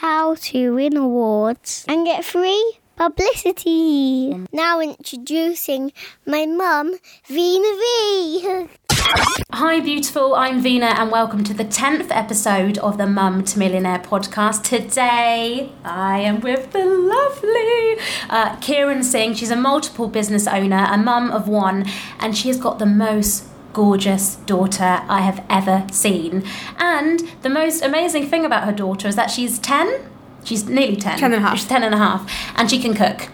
how to win awards and get free publicity. Now introducing my mum, Vina V. Hi, beautiful. I'm Vina, and welcome to the 10th episode of the Mum to Millionaire podcast. Today, I am with the lovely uh, Kieran Singh. She's a multiple business owner, a mum of one, and she has got the most gorgeous daughter I have ever seen. And the most amazing thing about her daughter is that she's 10. She's nearly 10. 10 and a half. She's 10 and a half. And she can cook.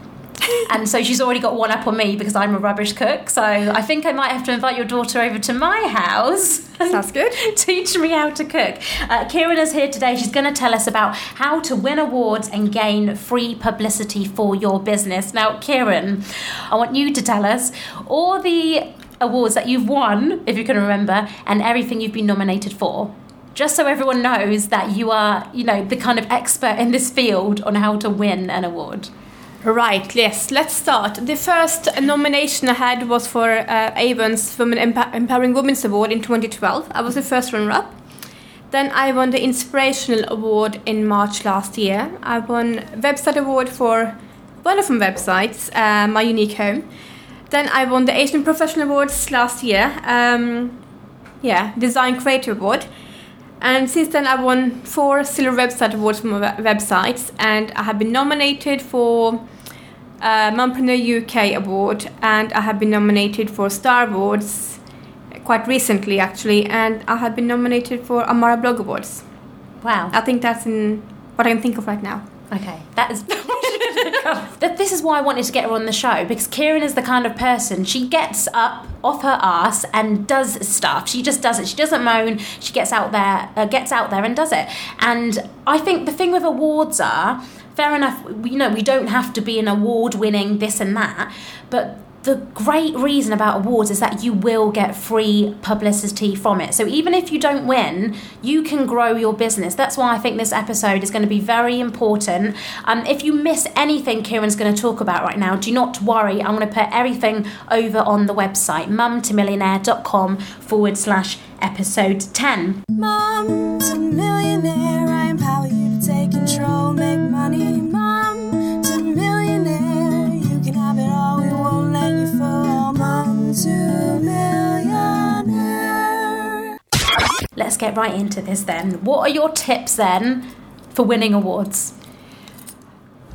and so she's already got one up on me because I'm a rubbish cook. So I think I might have to invite your daughter over to my house. Sounds good. Teach me how to cook. Uh, Kieran is here today. She's going to tell us about how to win awards and gain free publicity for your business. Now, Kieran, I want you to tell us all the awards that you've won, if you can remember, and everything you've been nominated for. Just so everyone knows that you are, you know, the kind of expert in this field on how to win an award. Right, yes, let's start. The first nomination I had was for uh, Avon's Women Emp- Empowering Women's Award in 2012. I was the first runner up. Then I won the Inspirational Award in March last year. I won Website Award for one of my websites, uh, My Unique Home. Then I won the Asian Professional Awards last year. Um, yeah, Design Creator Award. And since then, I won four Silver Website Awards for my websites, and I have been nominated for uh, Mumpreneur UK Award, and I have been nominated for Star Awards quite recently, actually, and I have been nominated for Amara Blog Awards. Wow. I think that's in what I can think of right now. Okay, that is. That- this is why I wanted to get her on the show because Kieran is the kind of person she gets up off her ass and does stuff. She just does it. She doesn't moan. She gets out there, uh, gets out there and does it. And I think the thing with awards are fair enough. You know, we don't have to be an award-winning this and that, but the great reason about awards is that you will get free publicity from it. So even if you don't win, you can grow your business. That's why I think this episode is going to be very important. Um, if you miss anything Kieran's going to talk about right now, do not worry. I'm going to put everything over on the website, mumtomillionaire.com forward slash episode 10. Mom get right into this then. What are your tips then for winning awards?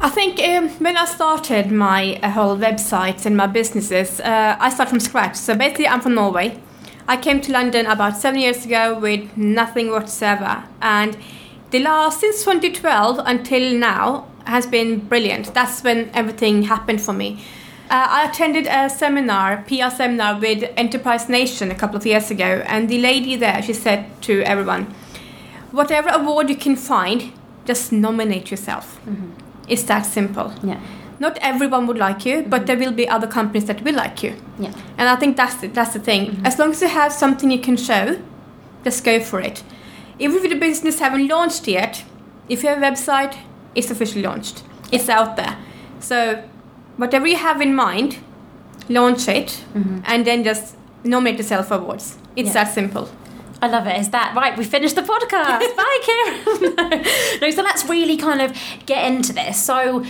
I think um, when I started my uh, whole websites and my businesses, uh, I started from scratch. So basically, I'm from Norway. I came to London about seven years ago with nothing whatsoever, and the last since 2012 until now has been brilliant. That's when everything happened for me. Uh, I attended a seminar, PR seminar with Enterprise Nation a couple of years ago, and the lady there she said to everyone, "Whatever award you can find, just nominate yourself." Mm-hmm. It's that simple. Yeah. Not everyone would like you, but mm-hmm. there will be other companies that will like you. Yeah. And I think that's the, that's the thing. Mm-hmm. As long as you have something you can show, just go for it. Even if the business haven't launched yet, if you have a website, it's officially launched. It's out there. So whatever you have in mind, launch it, and then just nominate yourself for awards. It's Yeah. that simple. I love it. Is that right? We finished the podcast. Bye, Kieran. no, so let's really kind of get into this. So,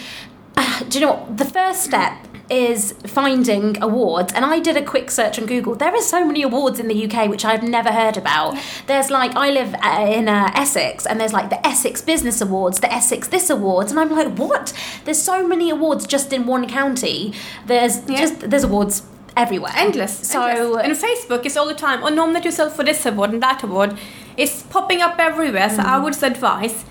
uh, do you know what? The first step is finding awards and I did a quick search on Google there are so many awards in the UK which I've never heard about there's like I live uh, in uh, Essex and there's like the Essex Business Awards the Essex this awards and I'm like what there's so many awards just in one county there's Yeah. just there's awards everywhere endless. so endless. and Facebook is all the time. Oh, nominate yourself for this award and that award. It's popping up everywhere. So I Mm. would advise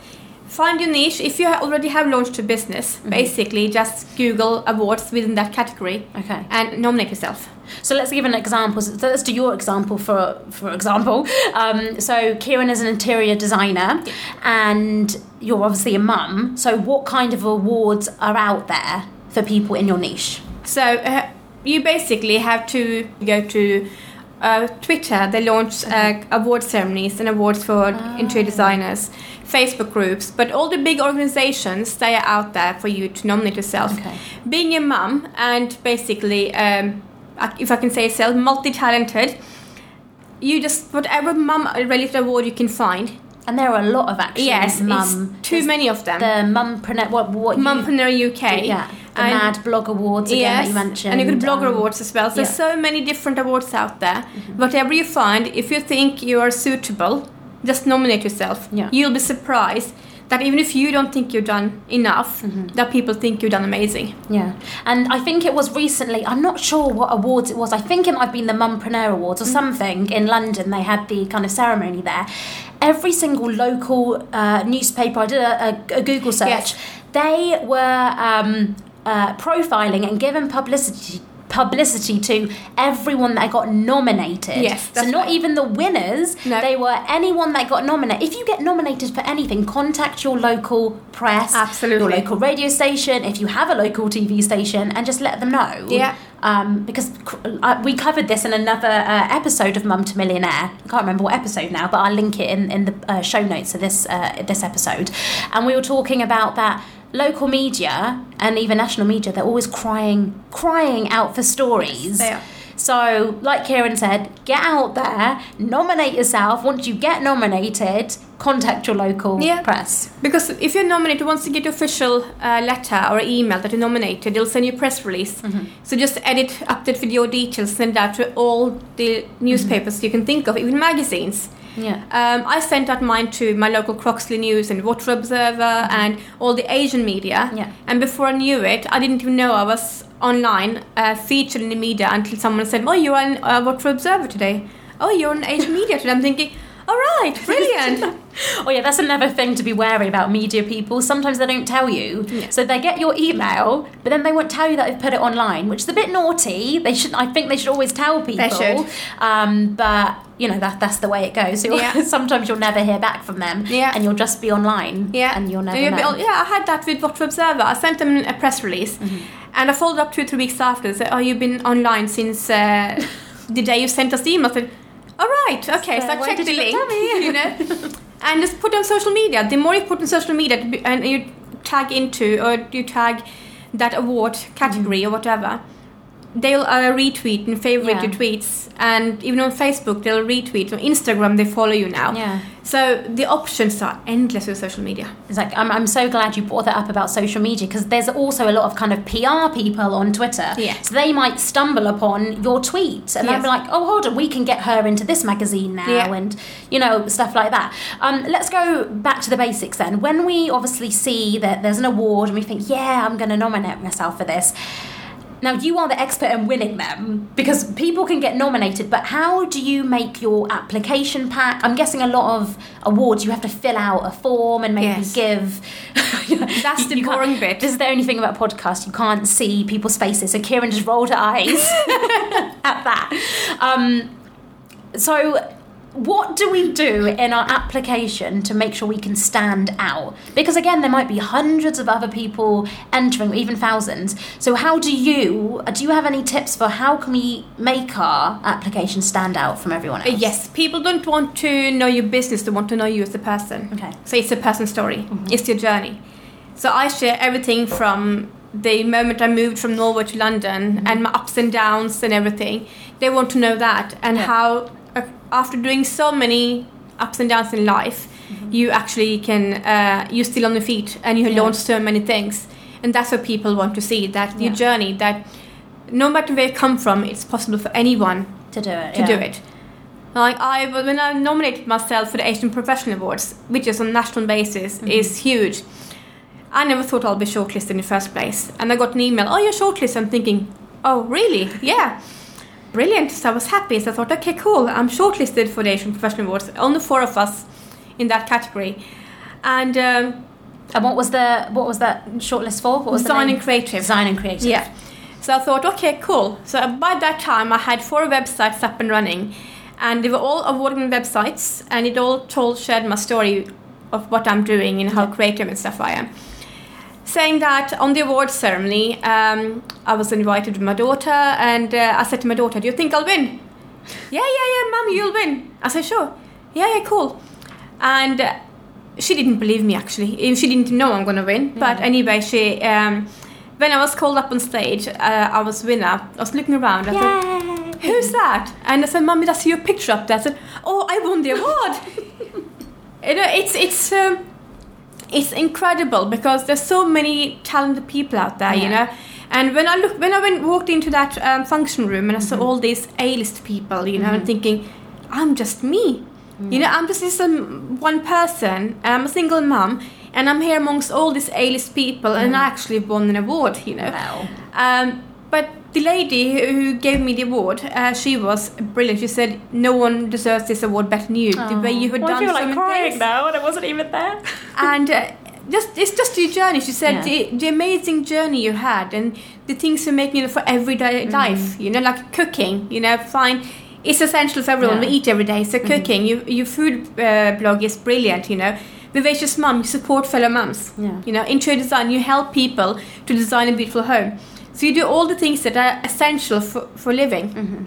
find your niche. If you already have launched a business, Mm-hmm. basically just Google awards within that category. Okay. And nominate yourself. So let's give an example. So let's do your example for for example. Um, so Kieran is an interior designer, and you're obviously a mum. So what kind of awards are out there for people in your niche? So uh, you basically have to go to uh, Twitter. They launch uh, award ceremonies and awards for interior designers. Facebook groups, but all the big organizations they are out there for you to nominate yourself. Okay. Being a mum and basically, um, if I can say so, multi-talented, you just whatever mum related award you can find, And there are a lot of actually Yes, mum. too many of them. The mumpreneur, what what Mumpreneur UK. yeah, the and- Mad Blog Awards again that you mentioned, And you got Blogger um, Awards as well. So yeah. Mm-hmm. so many different awards out there. Whatever you find, if you think you are suitable, just nominate yourself. Yeah. You'll be surprised that even if you don't think you've done enough, Mm-hmm. that people think you've done amazing. Yeah, and I think it was recently. I'm not sure what awards it was. I think it might have been the Mumpreneur Awards or Mm. something in London. They had the kind of ceremony there. Every single local uh, newspaper. I did a, a, a Google search. Yes. They were um, uh, profiling and giving publicity publicity to everyone that got nominated. Yes, so not right. even the winners. No. They were anyone that got nominated. If you get nominated for anything, contact your local press, Absolutely. your local radio station, if you have a local TV station, and just let them know. Yeah. Um, because uh, we covered this in another uh, episode of Mum to Millionaire. I can't remember what episode now, but I'll link it in, in the uh, show notes of this uh, this episode. And we were talking about that local media and even national media. They're always crying, crying out for stories. they are. So, like Kieran said, get out there, nominate yourself. Once you get nominated, contact your local Yeah. press. Because if you're nominated, once you get official uh, letter or email that you're nominated, they'll send you a press release. Mm-hmm. So just edit, update with your details, send it out to all the newspapers you can think of, even magazines. Yeah. Um, I sent out mine to my local Croxley News and Watford Observer and all the Asian media. Yeah. And before I knew it, I didn't even know I was online, uh, featured in the media until someone said, "Oh, you're on uh, Watford Observer today. Oh, you're on Asian media today." I'm thinking, "All right, brilliant." Oh yeah, that's another thing to be wary about media people. Sometimes they don't tell you. Yeah. So they get your email, but then they won't tell you that they've put it online, which is a bit naughty. They should I think they should always tell people. They should. Um, but you know, that that's the way it goes. So Yeah. sometimes you'll never hear back from them. Yeah. And you'll just be online. Yeah, And you'll never And know. be- yeah, I had that with Watford Observer. I sent them a press release, Mm-hmm. and I followed up two three weeks after. Said, "Oh, you've been online since uh, the day you sent us the email." I said, "All right, okay." So, So I checked the link, not tell me? you know, and just put on social media. The more you put on social media, and you tag into or you tag that award category or whatever. They'll uh, retweet and favorite Yeah. your tweets, and even on Facebook they'll retweet. On Instagram they follow you now. Yeah. So the options are endless with social media. It's like I'm, I'm so glad you brought that up about social media because there's also a lot of kind of PR people on Twitter. Yeah. So they might stumble upon your tweet and they'll be like, "Oh, hold on, we can get her into this magazine now," Yeah. and you know stuff like that. Um, let's go back to the basics then. When we obviously see that there's an award and we think, "Yeah, I'm going to nominate myself for this." Now you are the expert in winning them because people can get nominated, but how do you make your application pack? I'm guessing a lot of awards you have to fill out a form and maybe Yes. give. That's the boring bit. This is the only thing about podcast you can't see people's faces. So Kieran just rolled her eyes at that. Um, so what do we do in our application to make sure we can stand out? Because again, there might be hundreds of other people entering, even thousands. So how do you do you have any tips for how can we make our application stand out from everyone Uh, else? Yes, people don't want to know your business, they want to know you as a person. Okay. So it's a person story, it's your journey. So I share everything from the moment I moved from Norway to London and my ups and downs and everything. They want to know that and Yeah. how, uh, after doing so many ups and downs in life, you actually can, uh, you're still on the feet and you Yeah. launched so many things. And that's what people want to see that your Yeah. journey, that no matter where you come from, it's possible for anyone To do it. to yeah. do it. Like I, when I nominated myself for the Asian Professional Awards, which is on national basis, is huge. I never thought I'll be shortlisted in the first place, and I got an email. Oh, you're shortlisted. I'm thinking, oh, really? Yeah, brilliant. So I was happy. So I thought, okay, cool. I'm shortlisted for the Asian Professional Awards. Only four of us in that category, and um, And what was the what was that shortlist for? What was design and creative. Design and creative. Yeah. So I thought, okay, cool. So by that time, I had four websites up and running, and they were all award-winning websites, and it all told shared my story of what I'm doing and how creative and stuff I am. Saying that on the award ceremony, um, I was invited with my daughter, and uh, I said to my daughter, "Do you think I'll win?" yeah, yeah, yeah, mum, you'll win. I said, "Sure." Yeah, yeah, cool. And uh, she didn't believe me actually. She didn't know I'm gonna win. But anyway, she. Um, when I was called up on stage, uh, I was winner. I was looking around. I said, "Who's that?" And I said, "Mommy, "Mummy, see your picture up there." I said, "Oh, I won the award." You know, it's it's um, it's incredible because there's so many talented people out there, you know. And when I look, when I went walked into that um, function room and I saw Mm-hmm. all these A-list people, you know, and thinking, I'm just me. Mm. You know, I'm just this um, one person. I'm a single mom, and I'm here amongst all these A-list people, and I actually won an award. You know. Wow. Um, but the lady who- gave me the award, uh, she was brilliant. She said, "No one deserves this award better than you. The way you had Well, I done feel so like crying things." now, and I wasn't even there. and uh, just it's just your journey. She said Yeah. the, the amazing journey you had and the things you make you know, for everyday Mm-hmm. life. You know, like cooking. You know, fine. It's essential for everyone. Yeah. Mm-hmm. We eat every day, so cooking. You, your food uh, blog is brilliant. You know, Vivacious Mum. You support fellow mums. Yeah. You know, interior design. You help people to design a beautiful home. So you do all the things that are essential for, for living. Mm-hmm.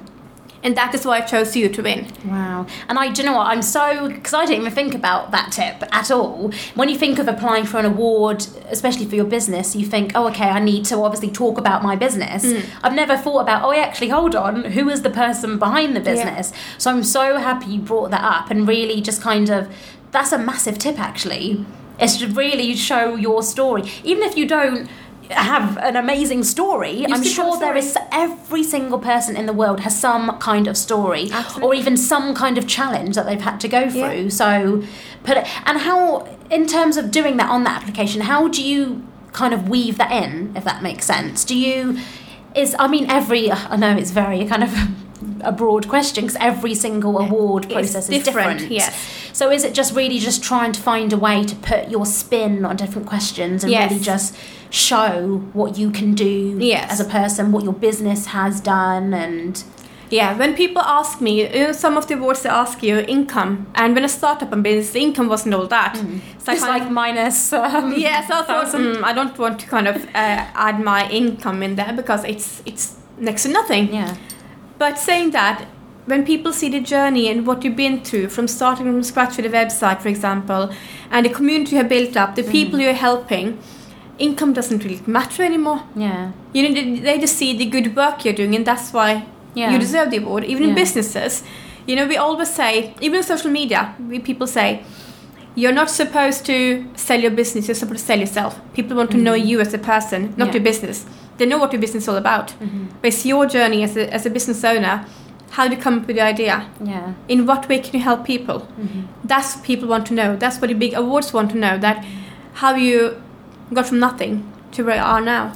And that is why I chose you to win. Wow. And I, do you know what? I'm so, because I didn't even think about that tip at all. When you think of applying for an award, especially for your business, you think, oh, okay, I need to obviously talk about my business. I've never thought about, oh, actually, hold on, who is the person behind the business? So I'm so happy you brought that up and really just kind of, that's a massive tip actually. Is to really show your story. Even if you don't have an amazing story, I'm sure there is every single person in the world has some kind of story or even some kind of challenge that they've had to go Yeah. through. So put it and how in terms of doing that on that application how do you kind of weave that in if that makes sense? Do you is i mean every i know it's very kind of a broad question because every single award It's process is different, different yes. so is it just really just trying to find a way to put your spin on different questions and Yes. really just show what you can do Yes. as a person, what your business has done, and Yeah, when people ask me, you know, some of the awards they ask you income, and when I started up in business, the income wasn't all that. So it's like of- minus. Um, yeah, so I thought mm, I don't want to kind of uh, add my income in there because it's it's next to nothing. yeah, But saying that, when people see the journey and what you've been through from starting from scratch with a website, for example, and the community you have built up, the people mm. you're helping, income doesn't really matter anymore. yeah, You know, they- they just see the good work you're doing, and that's why Yeah. you deserve the award. Even in businesses, you know, we always say, even in social media, we people say, you're not supposed to sell your business. You're supposed to sell yourself. People want to know you as a person, not Mm-hmm. Yeah. Mm-hmm. your business. They know what your business is all about. But it's your journey as a, as a business owner. How do you come up with the idea? yeah, In what way can you help people? Mm-hmm. That's what people want to know. That's what the big awards want to know. That how you got from nothing to where you are now.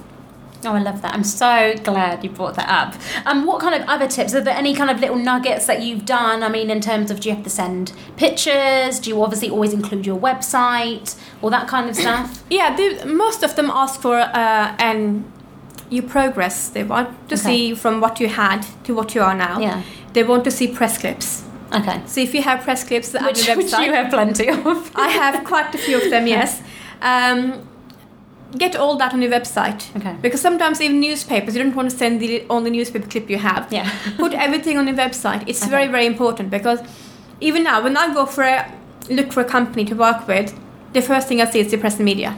Oh, I love that. I'm so glad you brought that up. Um, what kind of other tips? Are there any kind of little nuggets that you've done? I mean, in terms of do you have to send pictures? Do you obviously always include your website? All that kind of stuff? Yeah, they, most of them ask for uh, an your progress. They want to Okay. see from what you had to what you are now. Yeah. They want to see press clips. Okay. So if you have press clips on Which, which you have plenty of. I have quite a few of them. Yes. Um, get all that on your website. Okay. Because sometimes even newspapers, you don't want to send the only newspaper clip you have. Yeah. Put everything on your website. It's Okay. very very important because even now when I go for a look for a company to work with, the first thing I see is the press and media.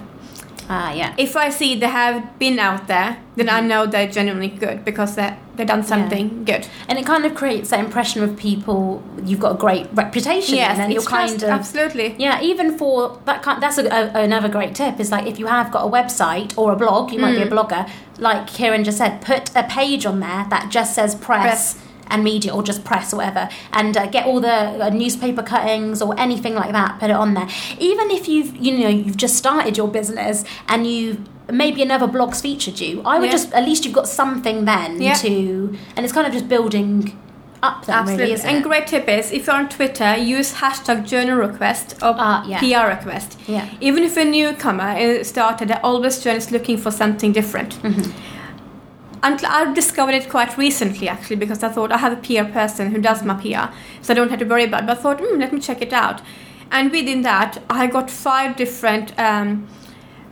Ah, yeah. If I see they have been out there, then I know they're genuinely good because they they've done something good. And it kind of creates that impression of people. You've got a great reputation, and then you're kind trust, of absolutely. Yeah, even for that kind, that's a, a, another great tip. Is like if you have got a website or a blog, you might be a Mm. blogger. Like Kieran just said, put a page on there that just says press. Press. And media, or just press, or whatever, and uh, get all the uh, newspaper cuttings or anything like that. Put it on there. Even if you've, you know, you've just started your business and you maybe another blog's featured you, I would Yeah. just at least you've got something then Yeah. to, and it's kind of just building up. Then Absolutely. really, isn't and it? great tip is if you're on Twitter, use hashtag journo request or Ah, yeah. PR request. Yeah. Even if a newcomer uh, started, they're always journalists looking for something different. Mm-hmm. Until I've discovered it quite recently, actually, because I thought I have a PR person who does my PR, so I don't have to worry about it. But I thought, hmm, let me check it out. And within that, I got five different um,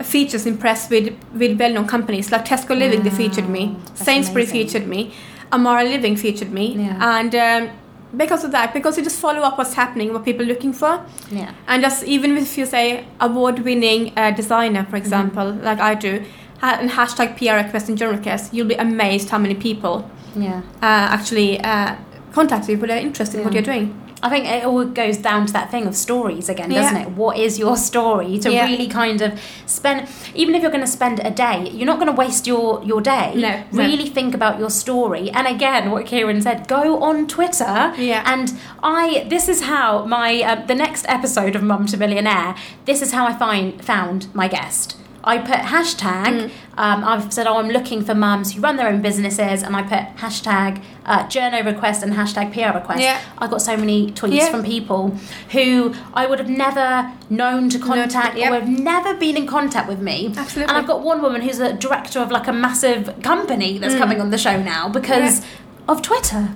features in press with, with well known companies. Like Tesco Living, they featured me, Wow, that's Sainsbury amazing. featured me, Amara Living featured me. Yeah. And um, because of that, because you just follow up what's happening, what people are looking for. Yeah. And just even if you say award-winning uh, designer, Mm-hmm. for example, like I do, and hashtag PR request and journo request, you'll be amazed how many people Yeah. uh, actually uh, contact you, but they're interested in what you're doing. I think it all goes down to that thing of stories again, doesn't it? What is your story to Yeah. really kind of spend? Even if you're going to spend a day, you're not going to waste your your day. No, no. Really think about your story. And again, what Kieran said, go on Twitter. Yeah. And I, this is how my uh, the next episode of Mum to Millionaire. This is how I find found my guest. I put hashtag. Mm. Um, I've said, oh, I'm looking for mums who run their own businesses, and I put hashtag uh, journo request and hashtag PR request. Yeah. I got so many tweets Yeah. from people who I would have never known to contact yep. or have never been in contact with me. Absolutely. And I've got one woman who's a director of like a massive company that's coming on the show now because Mm. Yeah. of Twitter.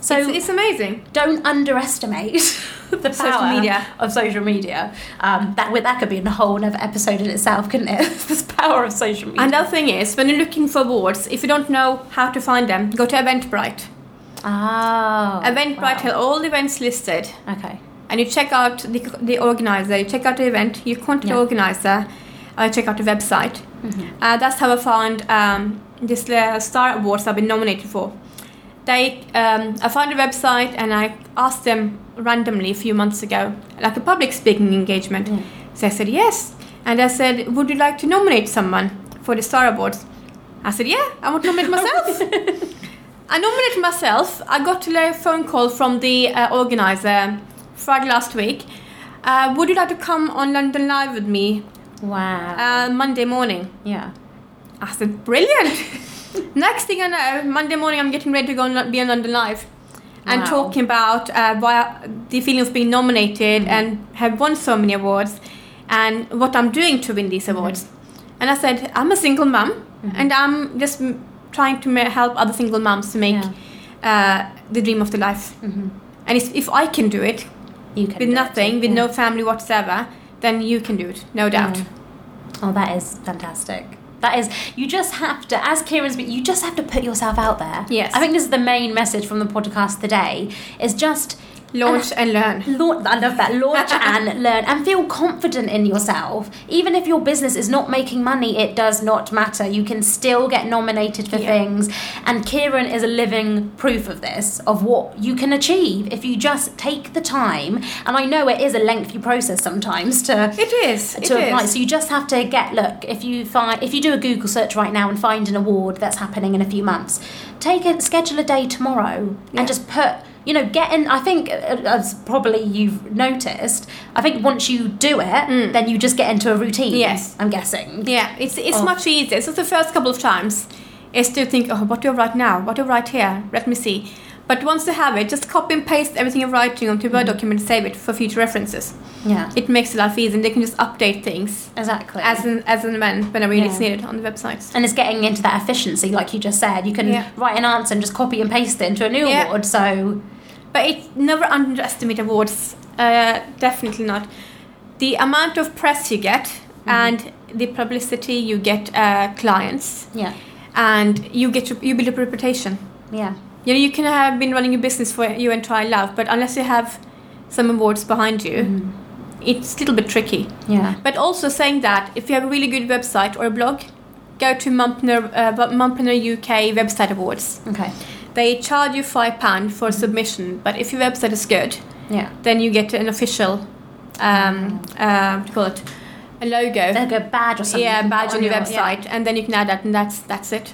So it's, it's amazing. don't underestimate the power Social media. of social media. Um, that that could be a whole other episode in itself, couldn't it? this power of social media. Another thing is, when you're looking for awards, if you don't know how to find them, go to Eventbrite. oh, Eventbrite wow. has all the events listed, Okay. and you check out the, the organizer, you check out the event, you contact Yeah. the organizer, uh, check out the website. Uh, that's how I found um, this uh, Star Awards I've been nominated for. They, um, I found a website and I asked them randomly a few months ago, like a public speaking engagement. So I said yes, and I said, "Would you like to nominate someone for the Star Awards?" I said, "Yeah, I want to nominate myself." I nominated myself. I got a phone call from the uh, organizer Friday last week. Uh, would you like to come on London Live with me Wow. uh, Monday morning? yeah. I said, brilliant. Next thing I know, Monday morning I'm getting ready to go and be on London Live. And Wow. talking about uh, why the feeling of being nominated and have won so many awards and what I'm doing to win these awards. And I said, I'm a single mum and I'm just trying to ma- help other single mums to make uh, the dream of their life. And if, if I can do it You can with nothing, with yeah. no family whatsoever, then you can do it, no doubt. Yeah. Oh, that is fantastic. That is, you just have to, as Kieran's been, you just have to put yourself out there. Yes. I think this is the main message from the podcast today is just Launch and learn. Launch, I love that. Launch and learn and feel confident in yourself. Even if your business is not making money, it does not matter. You can still get nominated for Yeah. things. And Kieran is a living proof of this, of what you can achieve if you just take the time. And I know it is a lengthy process sometimes to It is. It to apply. is. So you just have to get look. If you find if you do a Google search right now and find an award that's happening in a few months, take it schedule a day tomorrow Yeah. and just put. You know, getting. I think, uh, as probably you've noticed, I think once you do it, then you just get into a routine. Mm. Yes. I'm guessing. Yeah, it's it's Oh. much easier. So the first couple of times is to think, oh, what do I write now? What do I write here? Let me see. But once you have it, just copy and paste everything you're writing onto a Word document and save it for future references. Yeah, It makes life easy, and they can just update things exactly. as an as and when whenever it's Yeah. needed on the websites. and it's getting into that efficiency, like you just said. You can Yeah. write an answer and just copy and paste it into a new Yeah. award. So But it never underestimate awards. Uh, definitely not. The amount of press you get and the publicity you get uh, clients, yeah, and you get you build a reputation. yeah, You know, you can have been running a business for your entire life, but unless you have some awards behind you, it's a little bit tricky. yeah. But also saying that if you have a really good website or a blog, go to Mumpner, uh, Mumpner UK Website Awards. Okay, They charge you five pound for submission, but if your website is good, yeah. then you get an official, um, uh, what do call it, a logo. Like a badge or something. yeah, badge put on your yeah. website, and then you can add that, and that's that's it.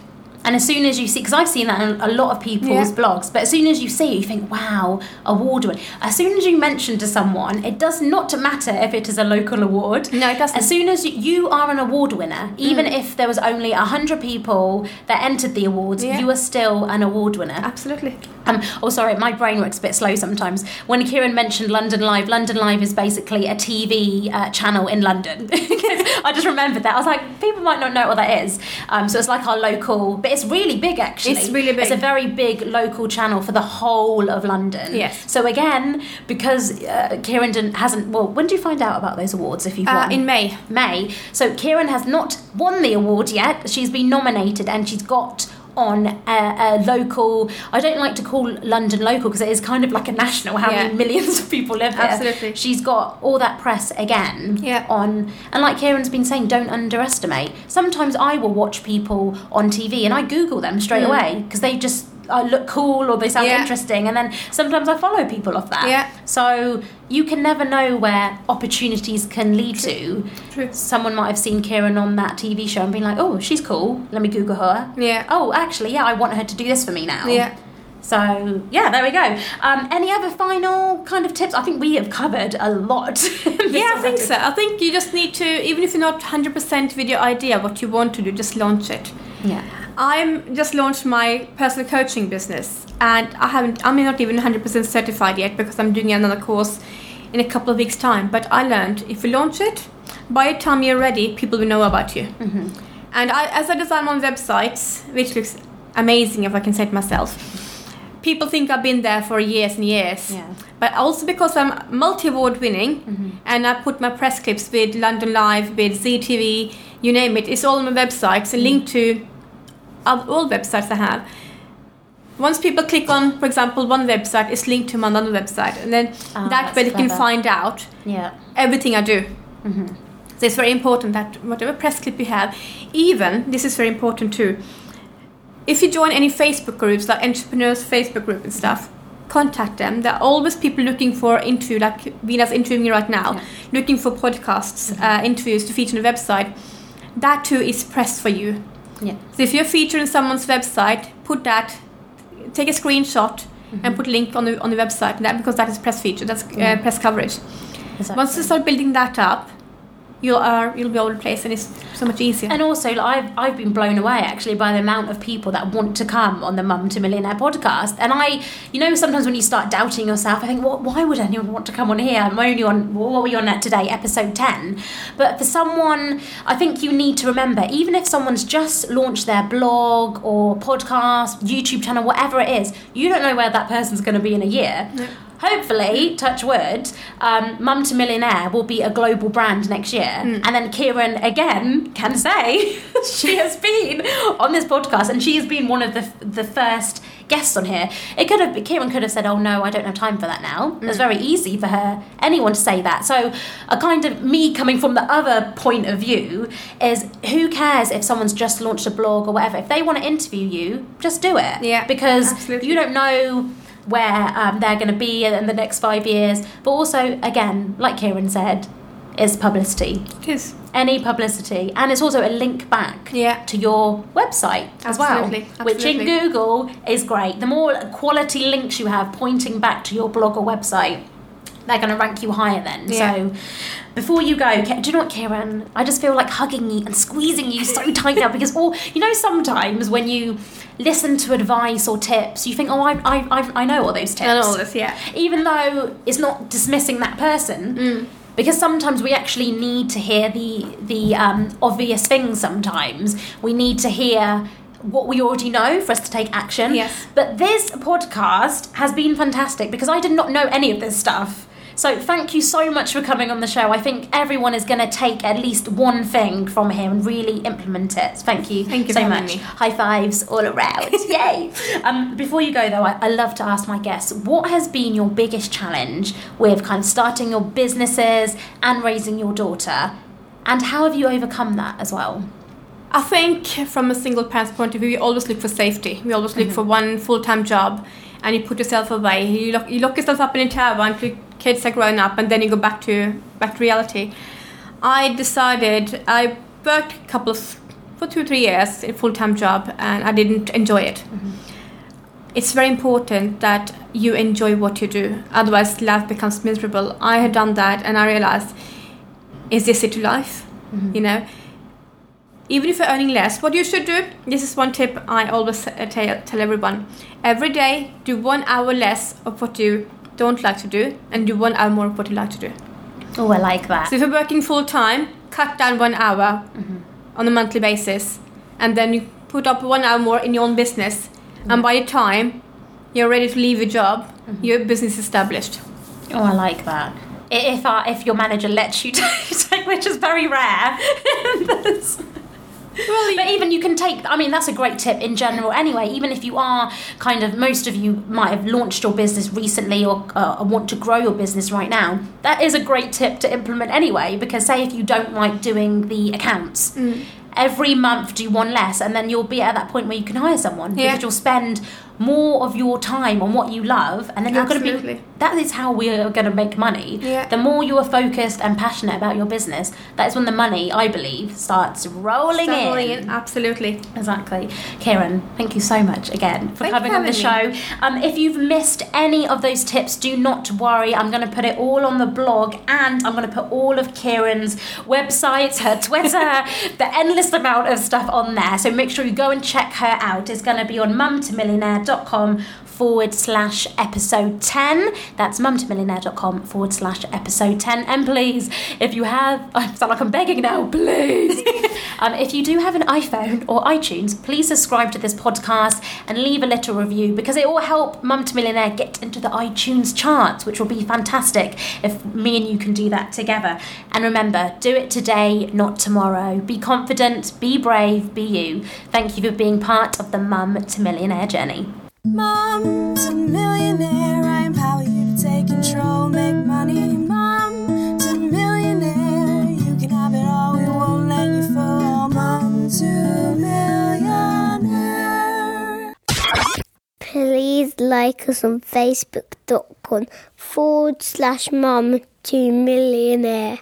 And as soon as you see, because I've seen that in a lot of people's Yeah. blogs, but as soon as you see it, you think, wow, award winner. As soon as you mention to someone, it does not matter if it is a local award. No, it doesn't. As soon as you, you are an award winner, even Mm. if there was only 100 people that entered the awards, Yeah. you are still an award winner. Absolutely. Um, oh, sorry, my brain works a bit slow sometimes. When Kieran mentioned London Live, London Live is basically a TV uh, channel in London. I just remembered that. I was like, people might not know what that is. Um, so it's like our local, but it's really big actually. It's really big. It's a very big local channel for the whole of London. Yes. So again, because uh, Kieran didn't, hasn't, well, when do you find out about those awards if you've Uh, won? in May. May. So Kieran has not won the award yet. She's been nominated and she's got on a, a local. I don't like to call London local because it is kind of like a national. How Yeah. many millions of people live here? Absolutely. She's got all that press again. Yeah. On and like Kieran's been saying, don't underestimate. Sometimes I will watch people on TV and I Google them straight Mm. away because they just uh, look cool or they sound Yeah. interesting, and then sometimes I follow people off that. Yeah. So you can never know where opportunities can lead to. True. Someone might have seen Kieran on that TV show and been like, "Oh, she's cool. Let me Google her." Yeah. Oh, actually, yeah, I want her to do this for me now. Yeah. So yeah, there we go. Um, any other final kind of tips? I think we have covered a lot. Yeah, I think so. I think you just need to, even if you're not 100% with your idea what you want to do, just launch it. Yeah. I'm just launched my personal coaching business, and I haven't. I'm not even 100% certified yet because I'm doing another course in a couple of weeks' time. But I learned if you launch it, by the time you're ready, people will know about you. Mm-hmm. And I, as I design my websites, which looks amazing if I can say it myself, people think I've been there for years and years. Yeah. But also because I'm multi-award winning, mm-hmm. and I put my press clips with London Live, with Zee TV, you name it. It's all on my website. websites and linked mm. to all all websites I have. Once people click on, for example, one website, it's linked to my another website, and then Ah, that way they can find out Yeah. everything I do. So it's very important that whatever press clip you have, even this is very important too. If you join any Facebook groups like entrepreneurs Facebook group and stuff, contact them. There are always people looking for interview, like Vina's interviewing me right now, Yeah. looking for podcasts, uh, interviews to feature on the website. That too is press for you. Yeah. So if you're featured on someone's website, put that, take a screenshot and put link on the on the website. That because that is press feature. That's uh, press coverage. Exactly. Once you start building that up, you'll are you'll be all over the place, and it's so much easier. And also, like, I've I've been blown away actually by the amount of people that want to come on the Mum to Millionaire podcast. And I, you know, sometimes when you start doubting yourself, I think, what? Why would anyone want to come on here? I'm only on what were we on at today, episode ten. But for someone, I think you need to remember, even if someone's just launched their blog or podcast, YouTube channel, whatever it is, you don't know where that person's going to be in a year. Hopefully, touch wood, um, Mum to Millionaire will be a global brand next year. And then Kieran, again, can say she has been on this podcast and she has been one of the, the first guests on here. It could have, Kieran could have said, oh no, I don't have time for that now. It's very easy for her, anyone to say that. So, a kind of me coming from the other point of view is who cares if someone's just launched a blog or whatever? If they want to interview you, just do it. Yeah, Because absolutely. you don't know where um, they're going to be in the next five years. But also, again, like Kieran said, is publicity. It is. Any publicity, and it's also a link back Yeah. to your website as Absolutely, well, which in. Google is great. The more quality links you have pointing back to your blog or website, they're going to rank you higher then. Yeah. So before you go, do you know what, Kieran? I just feel like hugging you and squeezing you so tight now because all you know sometimes when you listen to advice or tips, you think, oh, I I I, I know all those tips And all this, yeah. even though it's not dismissing that person Mm. because sometimes we actually need to hear the the um, obvious things sometimes we need to hear what we already know for us to take action Yes. but this podcast has been fantastic because i did not know any of this stuff so thank you so much for coming on the show. I think everyone is going to take at least one thing from here and really implement it. Thank you, Thank you so much. me. High fives all around. Yay! Um, before you go though, I, I love to ask my guests, what has been your biggest challenge with kind of starting your businesses and raising your daughter? And how have you overcome that as well? I think from a single parent's point of view, you always look for safety. We always look for one full-time job, and you put yourself away. You lock, you lock yourself up in a tower until kids are grown up, and then you go back to back to reality. I decided I worked a couple of for two three years in a full-time job, and I didn't enjoy it. It's very important that you enjoy what you do, otherwise life becomes miserable. I had done that, and I realized, is this it to life? You know even if you're earning less, what you should do, this is one tip I always uh, tell, tell everyone. Every day, do one hour less of what you don't like to do and do one hour more of what you like to do. Oh, I like that. So if you're working full time, cut down one hour mm-hmm. on a monthly basis and then you put up one hour more in your own business. And mm-hmm. by the time you're ready to leave your job, mm-hmm. your business is established. Oh, I like that. If uh, if your manager lets you take, which is very rare. but even you can take. I mean, that's a great tip in general. Anyway, even if you are kind of, most of you might have launched your business recently or uh, want to grow your business right now. That is a great tip to implement anyway. Because say if you don't like doing the accounts. Mm. Every month, do one less, and then you'll be at that point where you can hire someone Yeah. because you'll spend more of your time on what you love, and then you're going to be that is how we are going to make money. Yeah. The more you are focused and passionate about your business, that is when the money, I believe, starts rolling in. in, Absolutely. Exactly. Kieran, thank you so much again for Thank coming on the show. Um, if you've missed any of those tips, do not worry. I'm going to put it all on the blog and I'm going to put all of Kieran's websites, her Twitter, the endless amount of stuff on there. So make sure you go and check her out. It's going to be on mumtomillionaire.com forward slash episode 10. That's mumtomillionaire.com forward slash episode 10. And please, if you have, I sound like I'm begging now, please. um, if you do have an iPhone or iTunes, please subscribe to this podcast and leave a little review because it will help Mum to Millionaire get into the iTunes charts, which will be fantastic if me and you can do that together. And remember, do it today, not tomorrow. Be confident, be brave, be you. Thank you for being part of the Mum to Millionaire journey. Mom to millionaire, I empower you to take control, make money. Mom to millionaire, you can have it all, we won't let you fall. Mom to millionaire. Please like us on facebook.com forward slash mum to millionaire.